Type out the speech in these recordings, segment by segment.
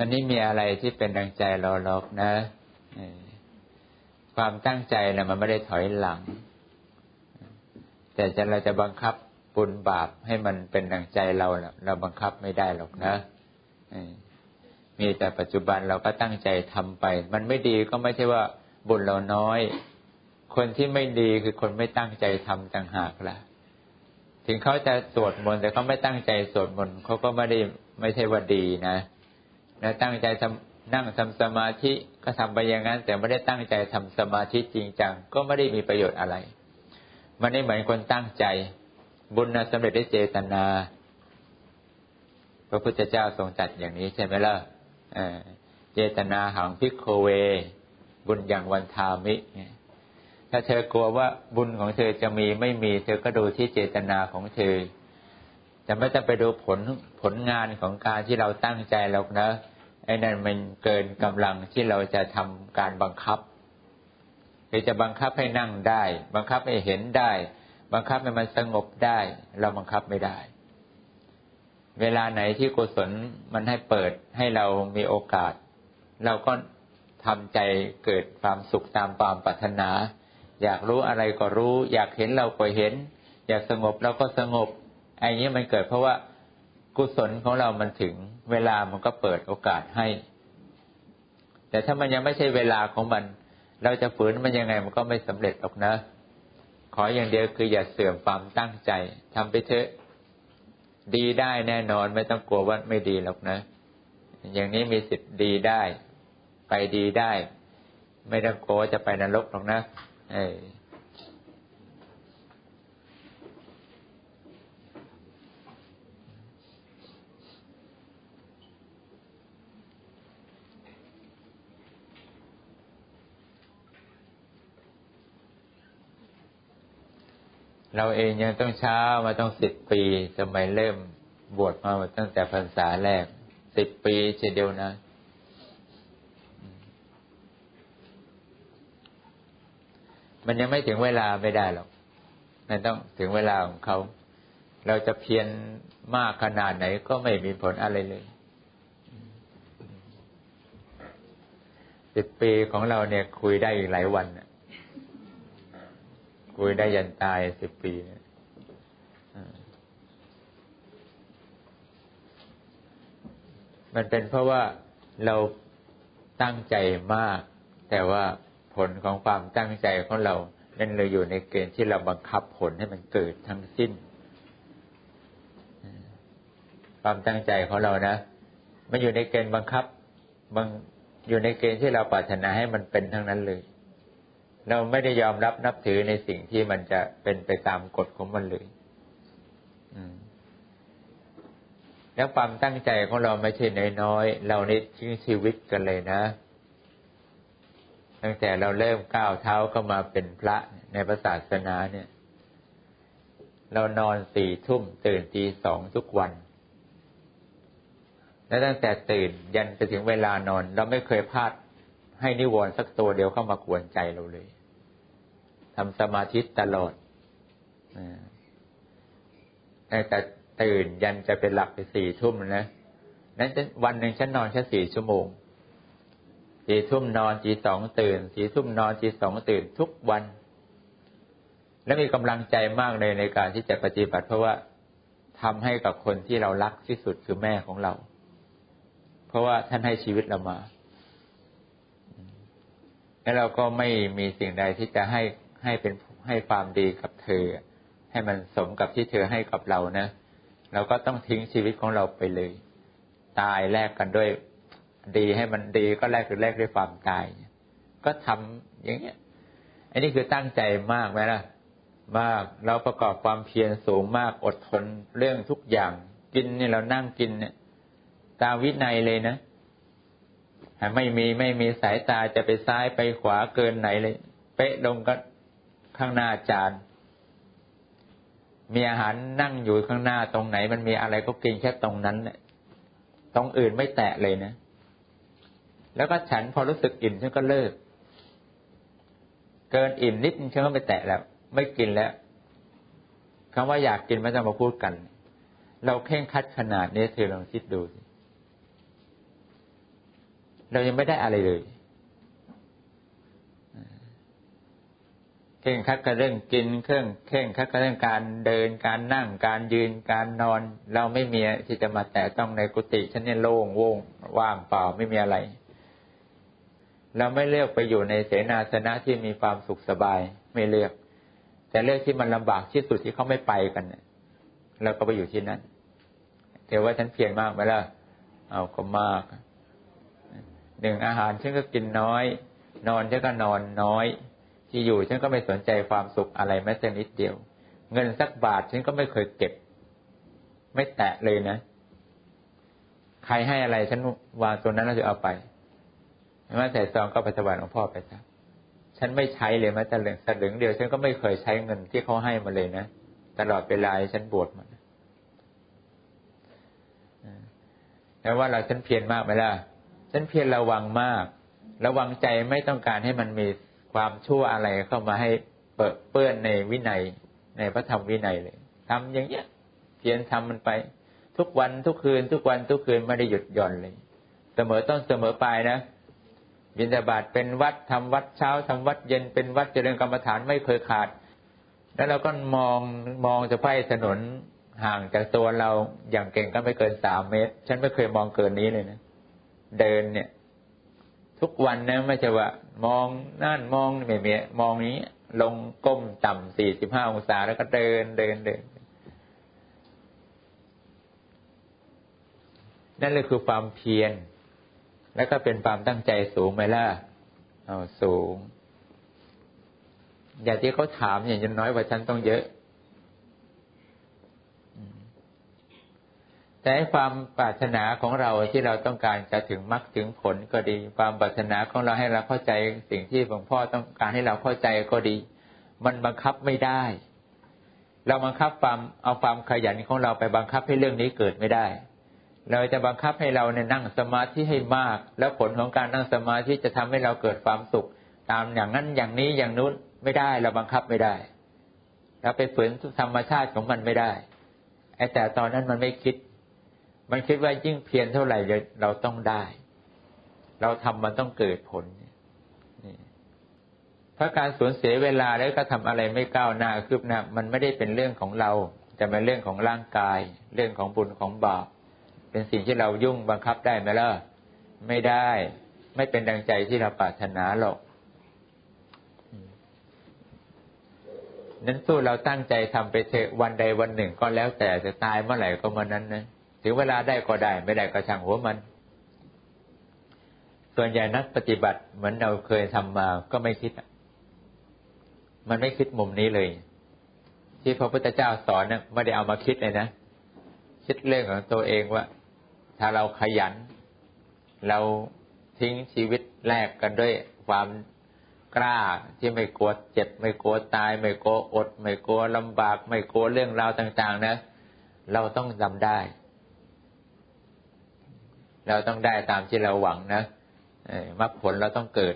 วันนี้มีอะไรที่เป็นดังใจเราหรอกนะความตั้งใจนะมันไม่ได้ถอยหลัง แต่จะเราจะบังคับบุญบาปให้มันเป็นดังใจเราเราบังคับไม่ได้หรอกนะมีแต่ปัจจุบันเราก็ตั้งใจทำไป มันไม่ดีก็ไม่ใช่ว่าบุญเราน้อย คนที่ไม่ดีคือคนไม่ตั้งใจทำต่างหากละ่ะ ถึงเขาจะสวดมนต์แต่เขาไม่ตั้งใจสวดมนต์เขาก็ไม่ได้ไม่ใช่ว่าดีนะ นะตั้งใจนั่งทำสมาธิก็ทำไปอย่างนั้น แต่ไม่ได้ตั้งใจทำสมาธิจริงจังก็ไม่ได้มีประโยชน์อะไร มันไม่เหมือนคนตั้งใจ บุญนะสำเร็จได้เจตนา พระพุทธเจ้าทรงจัดอย่างนี้ใช่ไหมล่ะเจตนาหังพิกโคเว บุญอย่างวันทามิ ถ้าเธอกลัวว่าบุญของเธอจะมีไม่มี เธอก็ดูที่เจตนาของเธอแต่ไม่ต้องไปดูผลผลงานของการที่เราตั้งใจหรอกนะ ไอ้นั่นมันเกินกำลังที่เราจะทำการบังคับหรือจะบังคับให้นั่งได้ บังคับให้เห็นได้ บังคับให้มันสงบได้ เราบังคับไม่ได้ เวลาไหนที่กุศลมันให้เปิดให้เรามีโอกาส เราก็ทำใจเกิดความสุขตามความปรารถนา อยากรู้อะไรก็รู้ อยากเห็นเราก็เห็น อยากสงบเราก็สงบไอ้นี้มันเกิดเพราะว่า กุศลของเรามันถึงเวลามันก็เปิดโอกาสให้ แต่ถ้ามันยังไม่ใช่เวลาของมัน เราจะฝืนมันยังไงมันก็ไม่สำเร็จหรอกนะ ขออย่างเดียวคืออย่าเสื่อมความตั้งใจทำไปเถอะ ดีได้แน่นอนไม่ต้องกลัวว่าไม่ดีหรอกนะ อย่างนี้มีสิทธิ์ดีได้ ไปดีได้ ไม่ต้องกลัวจะไปนรกหรอกนะ เออ เราเองยังต้องเช้ามาต้องสิบปีสมัยเริ่มบวชมาตั้งแต่พรรษาแรกสิบปีเฉยเดียวนะมันยังไม่ถึงเวลาไม่ได้หรอก มันต้องถึงเวลาของเขา เราจะเพียรมากขนาดไหนก็ไม่มีผลอะไรเลยสิบปีของเราเนี่ยคุยได้อีกหลายวันนะ คุยได้ยันตายสิบปีมันเป็นเพราะว่าเราตั้งใจมาก แต่ว่าผลของความตั้งใจของเรานั้นเลยอยู่ในเกณฑ์ที่เราบังคับผลให้มันเกิดทั้งสิ้น ความตั้งใจของเรานะมันอยู่ในเกณฑ์บังคับมันอยู่ในเกณฑ์ที่เราปรารถนาให้มันเป็นทั้งนั้นเลย เราไม่ได้ยอมรับนับถือในสิ่งที่มันจะเป็นไปตามกฎของมันเลยแล้วความตั้งใจของเราไม่ใช่น้อยๆ เรานี่ทิ้งชีวิตกันเลยนะ ตั้งแต่เราเริ่มก้าวเท้าเข้ามาเป็นพระในพระศาสนาเนี่ย เรานอนสี่ทุ่มตื่นตีสองทุกวัน และตั้งแต่ตื่นยันไปถึงเวลานอน เราไม่เคยพลาดให้นิวรณ์สักตัวเดียวเข้ามากวนใจเราเลย ทำสมาธิตลอดแต่ตื่นยันจะเป็นหลักไปสี่ทุ่มนะนั้นวันหนึ่งฉันนอนแค่สี่ชั่วโมงสี่ทุ่มนอนสี่สองตื่นสี่ทุ่มนอนสี่สองตื่นทุกวัน และมีกำลังใจมากเลยในการที่จะปฏิบัติ เพราะว่าทำให้กับคนที่เรารักที่สุดคือแม่ของเรา เพราะว่าท่านให้ชีวิตเรามา แล้วเราก็ไม่มีสิ่งใดที่จะให้ ให้เป็นให้ความดีกับเธอ ให้มันสมกับที่เธอให้กับเรานะเราก็ต้องทิ้งชีวิตของเราไปเลย ตายแลกกันด้วย ดีให้มันดีก็แลกคือแลกด้วยความตาย ก็ทำอย่างเงี้ย อันนี้คือตั้งใจมากไหมล่ะมากเราประกอบความเพียรสูงมากอดทนเรื่องทุกอย่าง กินเนี่ยเรานั่งกินเนี่ยตามวินัยเลยนะไม่มีไม่มีสายตาจะไปซ้ายไปขวาเกินไหนเลย เป๊ะลงก็ ข้างหน้าจานมีอาหารนั่งอยู่ข้างหน้าตรงไหน มันมีอะไรก็กินแค่ตรงนั้นเนี่ยตรงอื่นไม่แตะเลยนะ แล้วก็ฉันพอรู้สึกอิ่มฉันก็เลิก เกินอิ่มนิดฉันก็ไม่แตะแล้ว ไม่กินแล้วคำว่าอยากกินไม่ต้องมาพูดกัน เราเข่งคัดขนาดนี้เธอลองคิดดูสิเรายังไม่ได้อะไรเลย เข่งคัดกับเรื่องกินเครื่องเข่งคัดกับเรื่องการเดินการนั่งการยืนการนอน เราไม่มีที่จะมาแตะต้องในกุฏิฉันเนี่ยโล่งโว่งว่างเปล่าไม่มีอะไร เราไม่เลือกไปอยู่ในเสนาสนะที่มีความสุขสบายไม่เลือก แต่เลือกที่มันลำบากที่สุดที่เขาไม่ไปกันเราก็ไปอยู่ที่นั่นเทว่าฉันเพียรมากไหมล่ะเอาก็มากหนึ่งอาหารฉันก็กินน้อย นอนฉันก็นอนน้อย อยู่ฉันก็ไม่สนใจความสุขอะไรแม้แต่นิดเดียว เงินสักบาทฉันก็ไม่เคยเก็บ ไม่แตะเลยนะ ใครให้อะไรฉันวางตัวนั้นแล้วจะเอาไปแม้แต่ซองก็ไปถวายหลวงพ่อไปซะฉันไม่ใช้เลยแม้แต่เหลืองสลึงเดียวฉันก็ไม่เคยใช้เงินที่เขาให้มาเลยนะตลอดเวลาฉันบวชมาแล้วว่าเราฉันเพียรมากไหมล่ะฉันเพียรระวังมาก ระวังใจไม่ต้องการให้มันมี ความชั่วอะไรเข้ามาให้เปิดเปื้อนในวินัยในพระธรรมวินัยเลยทำอย่างเงี้ยเพียรทำมันไป ทุกวันทุกคืน ทุกวันทุกคืนไม่ได้หยุดหย่อนเลย เสมอต้นเสมอปลายนะบิณฑบาตเป็นวัดทำวัดเช้าทำวัดเย็นเป็นวัดเจริญกรรมฐานไม่เคยขาด แล้วเราก็มองมองจะไพ่ถนนห่างจากตัวเราอย่างเก่งก็ไม่เกินสามเมตร ฉันไม่เคยมองเกินนี้เลยนะเดินเนี่ย ทุกวันนะไม่ใช่ว่า มองนั่นมองไม่เมียมองนี้ ลงก้มต่ำสี่สิบห้าองศาแล้วก็เดินเดินเดินนั่นเลยคือความเพียรแล้วก็เป็นความตั้งใจสูงไหมล่ะเอาสูง อย่างที่เขาถามอย่างน้อยกว่าฉันต้องเยอะ แต่ความปรารถนาของเราที่เราต้องการจะถึงมรรคถึงผลก็ดี ความปรารถนาของเราให้เราเข้าใจสิ่งที่หลวงพ่อต้องการให้เราเข้าใจก็ดี มันบังคับไม่ได้ เราบังคับความเอาความขยันของเราไปบังคับให้เรื่องนี้เกิดไม่ได้ เราจะบังคับให้เราเนี่ยนั่งสมาธิให้มาก แล้วผลของการนั่งสมาธิจะทำให้เราเกิดความสุข ตามอย่างนั้นอย่างนี้อย่างนู้นไม่ได้ เราบังคับไม่ได้ เราไปฝืนธรรมชาติของมันไม่ได้ไอแต่ตอนนั้นมันไม่คิด มันคิดว่ายิ่งเพียรเท่าไหร่เราต้องได้ เราทำมันต้องเกิดผลนี่เพราะการสูญเสียเวลาแล้วก็ทำอะไรไม่ก้าวหน้าคืบหน้ามันไม่ได้เป็นเรื่องของเราแต่เป็นเรื่องของร่างกาย เรื่องของบุญของบาปเป็นสิ่งที่เรายุ่งบังคับได้ไหมล่ะไม่ได้ ไม่เป็นดังใจที่เราปรารถนาหรอกนั้นสู้เราตั้งใจทำไปเถอะวันใดวันหนึ่งก็แล้วแต่จะตายเมื่อไหร่ก็เมื่อนั้นนะ ถึงเวลาได้ก็ได้ ไม่ได้ก็ช่างหัวมัน ส่วนใหญ่นักปฏิบัติเหมือนเราเคยทำมาก็ไม่คิด มันไม่คิดมุมนี้เลย ที่พระพุทธเจ้าสอนนะไม่ได้เอามาคิดเลยนะคิดเรื่องของตัวเองว่า ถ้าเราขยัน เราทิ้งชีวิตแลกกันด้วยความกล้าที่ไม่กลัวเจ็บ ไม่กลัวตาย ไม่กลัวอด ไม่กลัวลำบาก ไม่กลัวเรื่องราวต่าง ๆ นะ เราต้องทำได้ เราต้องได้ตามที่เราหวังนะมรรคผลเราต้องเกิด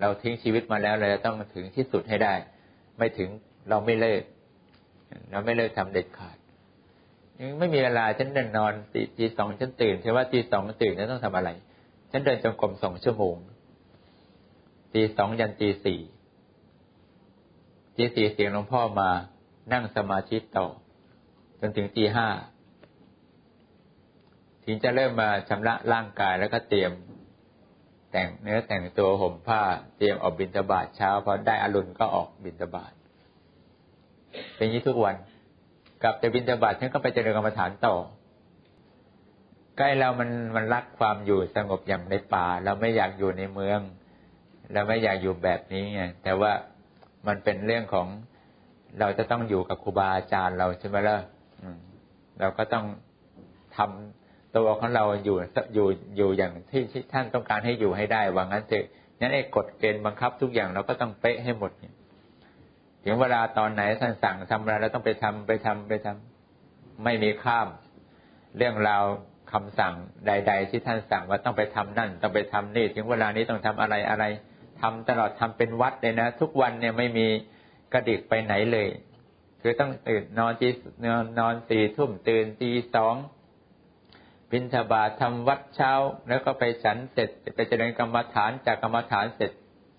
เราทิ้งชีวิตมาแล้วเราจะต้องถึงที่สุดให้ได้ ไม่ถึงเราไม่เลิก เราไม่เลิกทำเด็ดขาดยังไม่มีเวลาฉันนนอนตีตีสองฉันตื่นเทว่าตีสองตื่นฉันต้องทำอะไร ฉันเดินจงกรมสองชั่วโมงตีสองยันตีสี่ตีสี่เสียงหลวงพ่อมานั่งสมาธิต่อ จนถึงตีห้า ถึงจะเริ่มมาชำระร่างกายแล้วก็เตรียม แต่งเนื้อแต่งตัวห่มผ้า เตรียมออกบิณฑบาตเช้าพอได้อรุณก็ออกบิณฑบาตเป็นอย่างนี้ทุกวันกลับจากบิณฑบาตฉันก็ไปเจริญกรรมฐานต่อ ใกล้เรามันมันรักความอยู่สงบอย่างในป่า เราไม่อยากอยู่ในเมือง เราไม่อยากอยู่แบบนี้ไงแต่ว่ามันเป็นเรื่องของเราจะต้องอยู่กับครูบาอาจารย์เราใช่ไหมล่ะเราก็ต้องทำ ตัวของเราอยู่อยู่อยู่อย่างที่ท่านต้องการให้อยู่ให้ได้ว่างั้นเถอะนั้นไอ้กฎเกณฑ์บังคับทุกอย่างเราก็ต้องเป๊ะให้หมดถึงเวลาตอนไหนท่านสั่งทำอะไรเราต้องไปทำไปทำไปทำไม่มีข้าม เรื่องราวคำสั่งใด ๆ ที่ท่านสั่งว่าต้องไปทำนั่น ต้องไปทำนี่ ถึงเวลานี้ต้องทำอะไรอะไรทำตลอดทำเป็นวัดเลยนะ ทุกวันเนี่ยไม่มีกระดิกไปไหนเลย คือต้องตื่นนอนตีนอนสี่ทุ่มตื่นตีสอง บินทบาททำวัดเช้า แล้วก็ไปฉันเสร็จไปเจริญกรรมฐานจากกรรมฐานเสร็จ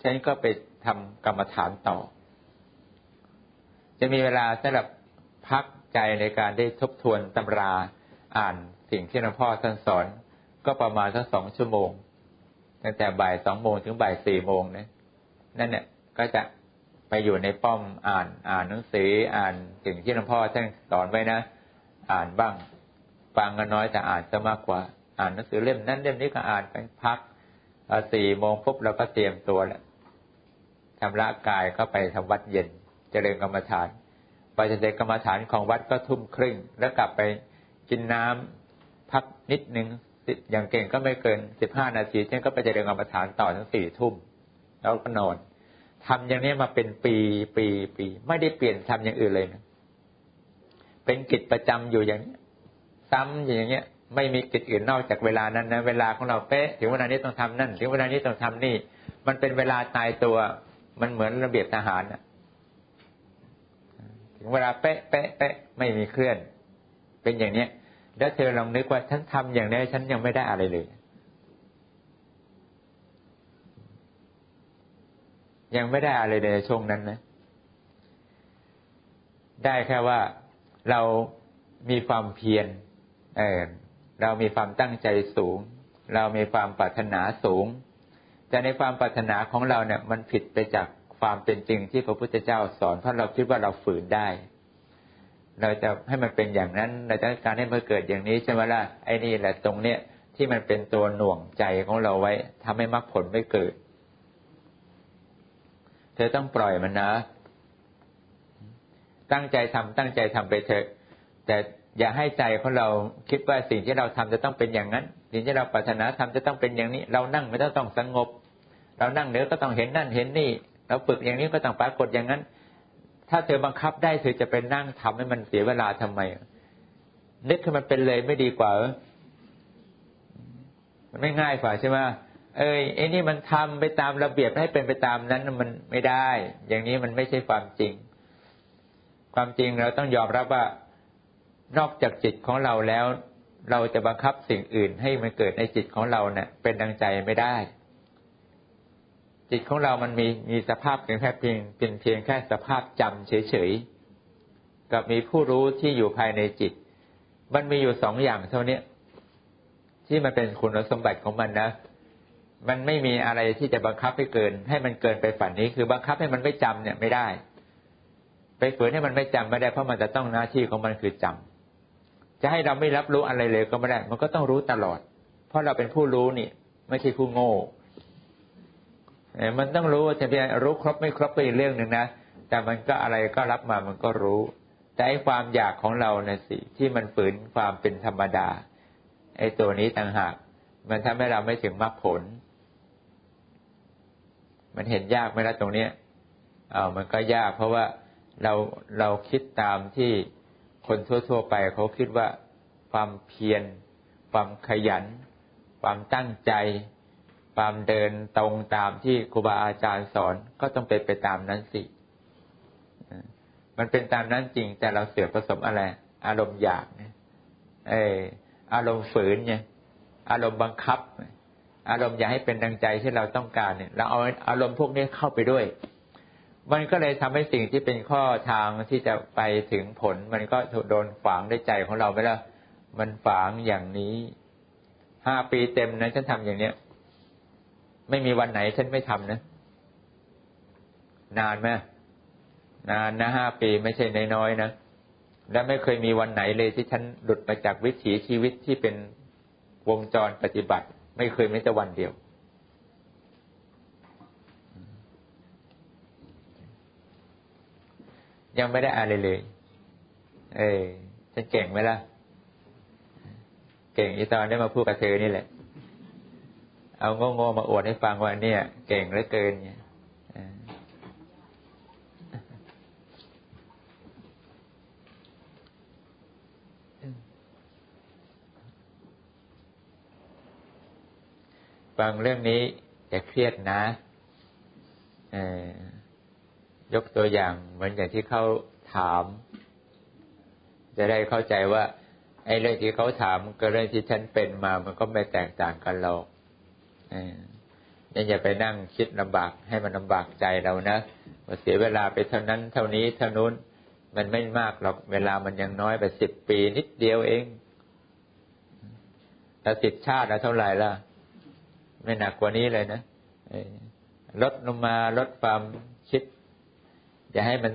ฉันก็ไปทำกรรมฐานต่อ จะมีเวลาสำหรับพักใจในการได้ทบทวนตำราอ่านสิ่งที่หลวงพ่อท่านสอน ก็ประมาณสักสองชั่วโมง ตั้งแต่บ่ายสองโมงถึงบ่ายสี่โมงนะนั่นเนี่ยก็จะไปอยู่ในป้อมอ่านอ่านหนังสืออ่านสิ่งที่หลวงพ่อท่านสอนไว้นะ อ่านบ้าง ฟังกันน้อยแต่อ่านจะมากกว่า อ่านหนังสือเล่มนั้นเล่มนี้ก็อ่านไปพักสี่โมงปุ๊บเราก็เตรียมตัวแล้วทำละกายก็ไปทำวัดเย็น เจริญกรรมฐาน ไปเสร็จกรรมฐานของวัดก็ทุ่มครึ่ง แล้วกลับไปกินน้ำพักนิดนึงอย่างเก่งก็ไม่เกินสิบห้านาทีฉันก็ไปเจริญกรรมฐานต่อทั้งสี่ทุ่ม แล้วก็นอนทำอย่างนี้มาเป็นปีปีปี ไม่ได้เปลี่ยนทำอย่างอื่นเลยนะเป็นกิจประจำอยู่อย่างนี้ ซ้ำอย่างเงี้ย ไม่มีกิจอื่นนอกจากเวลานั้นนะเวลาของเราเป๊ะถึงเวลานี้ต้องทำนั่นถึงเวลานี้ต้องทำนี่ มันเป็นเวลาตายตัว มันเหมือนระเบียบทหารนะถึงเวลาเป๊ะเป๊ะเป๊ะไม่มีเคลื่อน เป็นอย่างเนี้ยแล้วเธอลองนึกว่าฉันทำอย่างนี้ฉันยังไม่ได้อะไรเลย ยังไม่ได้อะไรในช่วงนั้นนะ ได้แค่ว่าเรามีความเพียร เออเรามีความตั้งใจสูง เรามีความปรารถนาสูง แต่ในความปรารถนาของเราเนี่ย มันผิดไปจากความเป็นจริงที่พระพุทธเจ้าสอนเพราะเราคิดว่าเราฝืนได้ เราจะให้มันเป็นอย่างนั้นเราจะการให้มันเกิดอย่างนี้ใช่ไหมล่ะไอ้นี่แหละตรงเนี้ยที่มันเป็นตัวหน่วงใจของเราไว้ทำให้มรรคผลไม่เกิด เธอต้องปล่อยมันนะ ตั้งใจทำตั้งใจทำไปเถอะแต่ อย่าให้ใจของเราคิดว่าสิ่งที่เราทำจะต้องเป็นอย่างนั้น สิ่งที่เราปรารถนาทำจะต้องเป็นอย่างนี้ เรานั่งไม่ต้องต้องสงบ เรานั่งเนื้อก็ต้องเห็นนั่นเห็นนี่ เราฝึกอย่างนี้ก็ต้องปรากฏอย่างนั้น ถ้าเธอบังคับได้เธอจะไปนั่งทำให้มันเสียเวลาทำไมนึกให้มันเป็นเลยไม่ดีกว่ามันไม่ง่ายกว่าใช่ไหมเอ้ยไอ้นี่มันทำไปตามระเบียบให้เป็นไปตามนั้นมันไม่ได้ อย่างนี้มันไม่ใช่ความจริง ความจริงเราต้องยอมรับว่า นอกจากจิตของเราแล้ว เราจะบังคับสิ่งอื่นให้มันเกิดในจิตของเราเนะี่ย เป็นดังใจไม่ได้ จิตของเรามันมีมีสภาพเพียงแค่เพียงเป็นเพียงแค่สภาพจำเฉยๆกับมีผู้รู้ที่อยู่ภายในจิต มันมีอยู่สองอย่างเท่านี้ที่มันเป็นคุณสมบัติของมันนะมันไม่มีอะไรที่จะบังคับให้เกิน ให้มันเกินไปฝันนี้ คือบังคับให้มันไม่จำเนี่ยไม่ได้ ไปฝืนให้มันไม่จำไม่ได้เพราะมันจะต้องหน้าที่ของมันคือจำ จะให้เราไม่รับรู้อะไรเลยก็ไม่ได้ มันก็ต้องรู้ตลอด เพราะเราเป็นผู้รู้นี่ ไม่ใช่ผู้โง่มันต้องรู้จะเป็นรู้ครบไม่ครบก็อีกเรื่องหนึ่งนะ แต่มันก็อะไรก็รับมามันก็รู้ แต่ไอ้ความอยากของเราเนี่ยสิที่มันฝืนความเป็นธรรมดา ไอ้ตัวนี้ต่างหาก มันทำให้เราไม่ถึงมรรคผล มันเห็นยากไหมล่ะตรงเนี้ยเอามันก็ยากเพราะว่าเราเราคิดตามที่ คนทั่วๆไปเขาคิดว่าความเพียร ความขยัน ความตั้งใจ ความเดินตรงตามที่ครูบาอาจารย์สอนก็ต้องเป็นไปตามนั้นสิ มันเป็นตามนั้นจริง แต่เราเสือผสมอะไร อารมณ์อยากเนี่ยเอออารมณ์ฝืนเนี่ย อารมณ์บังคับ อารมณ์อยากให้เป็นดังใจที่เราต้องการเนี่ย เราเอาอารมณ์พวกนี้เข้าไปด้วย มันก็เลยทำให้สิ่งที่เป็นข้อทางที่จะไปถึงผล มันก็โดนฝังในใจของเราไปแล้วมันฝังอย่างนี้ห้าปีเต็มนะฉันทำอย่างเนี้ย ไม่มีวันไหนฉันไม่ทำนะ นานไหมนานนะห้าปีไม่ใช่น้อยๆนะและไม่เคยมีวันไหนเลยที่ฉันหลุดมาจากวิถีชีวิตที่เป็นวงจรปฏิบัติ ไม่เคยแม้แต่วันเดียว ยังไม่ได้อะไรเลย เออฉันเก่งไหมล่ะ เก่งอีตอนได้มาพูดกับเธอนี่แหละ เอาโง่ๆมาอวดให้ฟังว่าเนี่ย เก่งเหลือเกินเนี่ยฟังเรื่องนี้อย่าเครียดนะ เออ ยกตัวอย่างเหมือนอย่างที่เขาถาม จะได้เข้าใจว่าไอ้เรื่องที่เขาถามกับเรื่องที่ฉันเป็นมา มันก็ไม่แตกต่างกันหรอกนี่อย่าไปนั่งคิดลำบากให้มันลำบากใจเรานะว่าเสียเวลาไปเท่านั้น เท่านี้เท่านู้น มันไม่มากหรอก เวลามันยังน้อยไปสิบปีนิดเดียวเองแต่สิบชาติแล้วเท่าไหร่ล่ะ ไม่หนักกว่านี้เลยนะลดลงมาลดความคิด อย่าให้มัน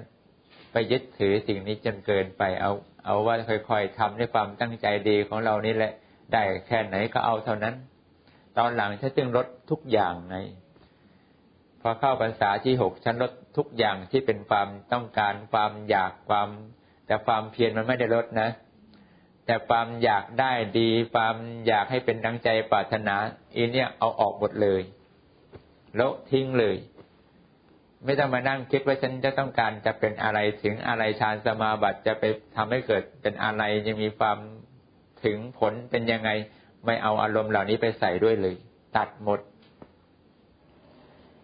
ไปยึดถือสิ่งนี้จนเกินไปเอา เอาว่าค่อยๆทำด้วยความตั้งใจดีของเรานี่แหละ ได้แค่ไหนก็เอาเท่านั้น ตอนหลังฉันจึงลดทุกอย่างไงพอเข้าพรรษาที่หกฉันลดทุกอย่างที่เป็นความต้องการความอยากความ แต่ความเพียรมันไม่ได้ลดนะ แต่ความอยากได้ดี ความอยากให้เป็นดังใจปรารถนาอีเนี่ยเอาออกหมดเลยแล้วทิ้งเลย ไม่ต้องมานั่งคิดว่าฉันจะต้องการจะเป็นอะไรถึงอะไรฌานสมาบัติจะไปทำให้เกิดเป็นอะไรจะมีความถึงผลเป็นยังไง ไม่เอาอารมณ์เหล่านี้ไปใส่ด้วยเลย ตัดหมด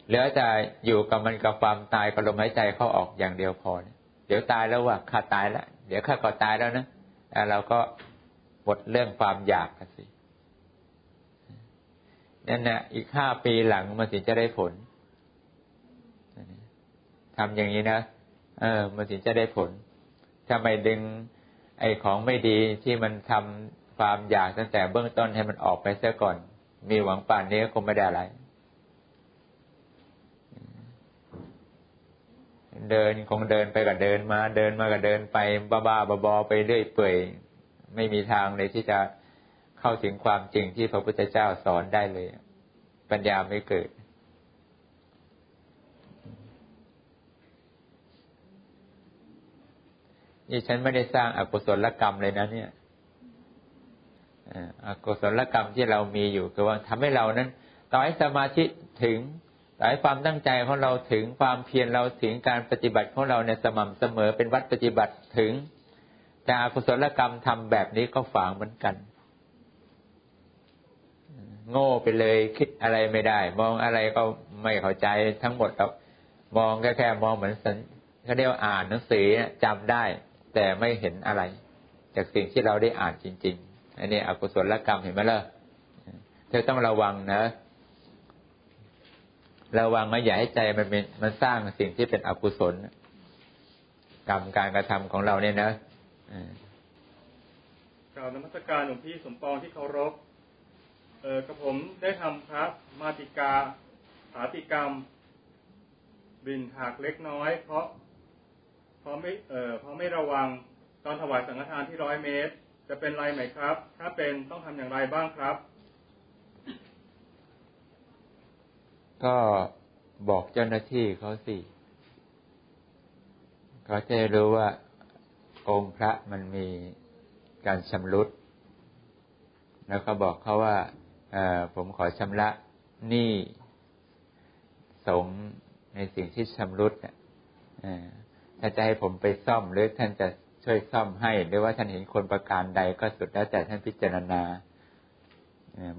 เหลือแต่อยู่กับมันกับความตายกับลมหายใจเข้าออกอย่างเดียวพอเดี๋ยวตายแล้วว่าข้าตายแล้วเดี๋ยวข้าก็ตายแล้วนะเราก็หมดเรื่องความอยากกันสินั่นนะอีกห้าปีหลังมันถึงจะได้ผล ทำอย่างนี้นะเออ มันถึงจะได้ผลถ้าไม่ดึง ไอ้ของไม่ดีที่มันทำความอยากตั้งแต่เบื้องต้นให้มันออกไปเสียก่อน มีหวังป่านนี้ก็คงไม่ได้อะไร เดินคงเดินไปกับเดินมา เดินมากับเดินไปบ้าบ้าบอไปเรื่อยเปื่อยไม่มีทางเลยที่จะเข้าถึงความจริงที่พระพุทธเจ้าสอนได้เลย ปัญญาไม่เกิด นี่ฉันไม่ได้สร้างอากุศลกรรมเลยนะเนี่ยอกุศลกรรมที่เรามีอยู่คือว่าทำให้เรานั้น ต่อให้สมาธิถึงหลายความตั้งใจของเราถึงความเพียรเราถึงการปฏิบัติของเราในสม่ำเสมอเป็นวัดปฏิบัติถึง แต่อกุศลกรรมทำแบบนี้ก็ฝังเหมือนกัน โง่ไปเลยคิดอะไรไม่ได้ มองอะไรก็ไม่เข้าใจทั้งหมดเรามองแค่แค่มองเหมือนสันเขาเรียกว่าอ่านหนังสือจำได้ แต่ไม่เห็นอะไร จากสิ่งที่เราได้อ่านจริง ๆ อันนี้อกุศลกรรมเห็นไหมล่ะเธอต้องระวังนะระวังไม่อย่าให้ใจมันเป็นมันสร้างสิ่งที่เป็นอกุศลกรรมการกระทำของเราเนี่ยนะกล่าวนมัสการหลวงพี่สมปองที่เคารพเออกระผมได้ทำพระมาติกาสาติกรรม บินหักเล็กน้อย เพราะ พราะไม่เอ่อพราะไม่ระวังตอนถวายสังฆทานที่ร้อยเมตร จะเป็นไรไหมครับ ถ้าเป็นต้องทำอย่างไรบ้างครับ ก็บอกเจ้าหน้าที่เขาสิเขาจะรู้ว่าองค์พระมันมีการชำรุด แล้วก็บอกเขาว่าผมขอชำระหนี้สงในสิ่งที่ชำรุด ถ้าจะให้ผมไปซ่อมหรือท่านจะช่วยซ่อมให้ หรือว่าท่านเห็นคนประการใดก็สุดแล้วแต่ท่านพิจารณา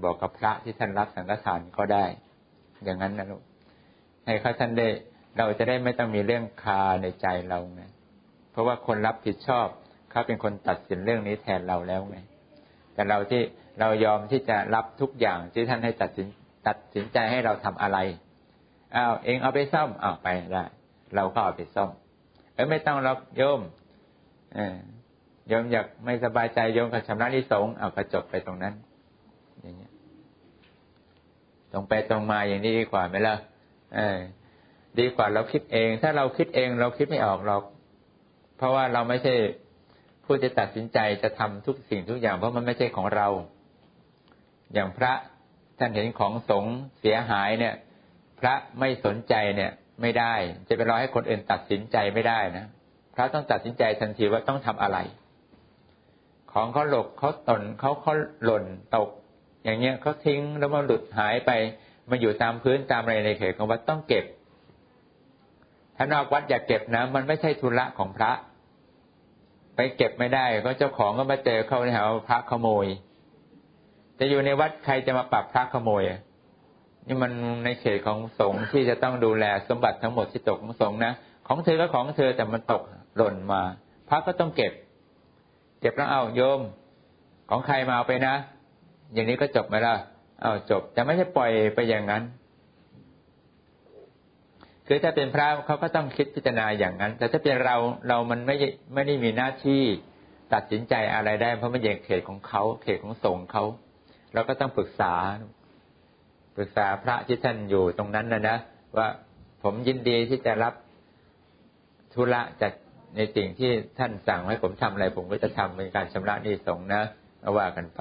บอกกับพระที่ท่านรับสังฆทานก็ได้ อย่างนั้นนะลูกให้เขาท่านได้ เราจะได้ไม่ต้องมีเรื่องคาในใจเราไงเพราะว่าคนรับผิดชอบเขาเป็นคนตัดสินเรื่องนี้แทนเราแล้วไงแต่เราที่เรายอมที่จะรับทุกอย่างที่ท่านให้ตัดสินตัดสินใจให้เราทำอะไรอ้าวเองเอาไปซ่อมอ้าวไปได้เราก็เอาไปซ่อม ออไม่ต้องรับโยมเออโยมอยากไม่สบายใจโยมกับชำระที่สงเอากระจบไปตรงนั้น อย่างเงี้ย ตรงไปตรงมาอย่างนี้ดีกว่าไหมล่ะเออดีกว่าเราคิดเอง ถ้าเราคิดเองเราคิดไม่ออกหรอก เพราะว่าเราไม่ใช่ผู้จะตัดสินใจจะทำทุกสิ่งทุกอย่าง เพราะมันไม่ใช่ของเรา อย่างพระท่านเห็นของสงเสียหายเนี่ย พระไม่สนใจเนี่ย ไม่ได้ จะไปรอให้คนอื่นตัดสินใจไม่ได้นะพระต้องตัดสินใจทันทีว่าต้องทำอะไร ของเขาหลกเขาตนเขาเขาหล่นตก อย่างเงี้ยเขาทิ้งแล้วมันหลุดหายไปมาอยู่ตามพื้นตามอะไรในเขตของวัดต้องเก็บ ถ้านอกวัดอยากเก็บนะ มันไม่ใช่ธุระของพระ ไปเก็บไม่ได้ก็เจ้าของก็มาเจอเขาในหาพระขโมย จะอยู่ในวัดใครจะมาปรับพระขโมย นี่มันในเขตของสงฆ์ที่จะต้องดูแลสมบัติทั้งหมดที่ตกของสงฆ์นะของเธอก็ของเธอแต่มันตกหล่นมาพระก็ต้องเก็บ เก็บแล้วเอาโยม ของใครมาเอาไปนะ อย่างนี้ก็จบไหมล่ะเอาจบ แต่ไม่ใช่ปล่อยไปอย่างนั้น คือถ้าเป็นพระเขาก็ต้องคิดพิจารณาอย่างนั้น แต่ถ้าเป็นเราเรามันไม่ไม่ได้มีหน้าที่ตัดสินใจอะไรได้ เพราะมันอย่เขตของเขาเขตของสงฆ์เขาเราก็ต้องปรึกษา ปรึกษาพระที่ท่านอยู่ตรงนั้นนะนะว่าผมยินดีที่จะรับธุระจากในสิ่งที่ท่านสั่งให้ผมทำอะไร ผมก็จะทำเป็นการชำระหนี้สงนะว่ากันไป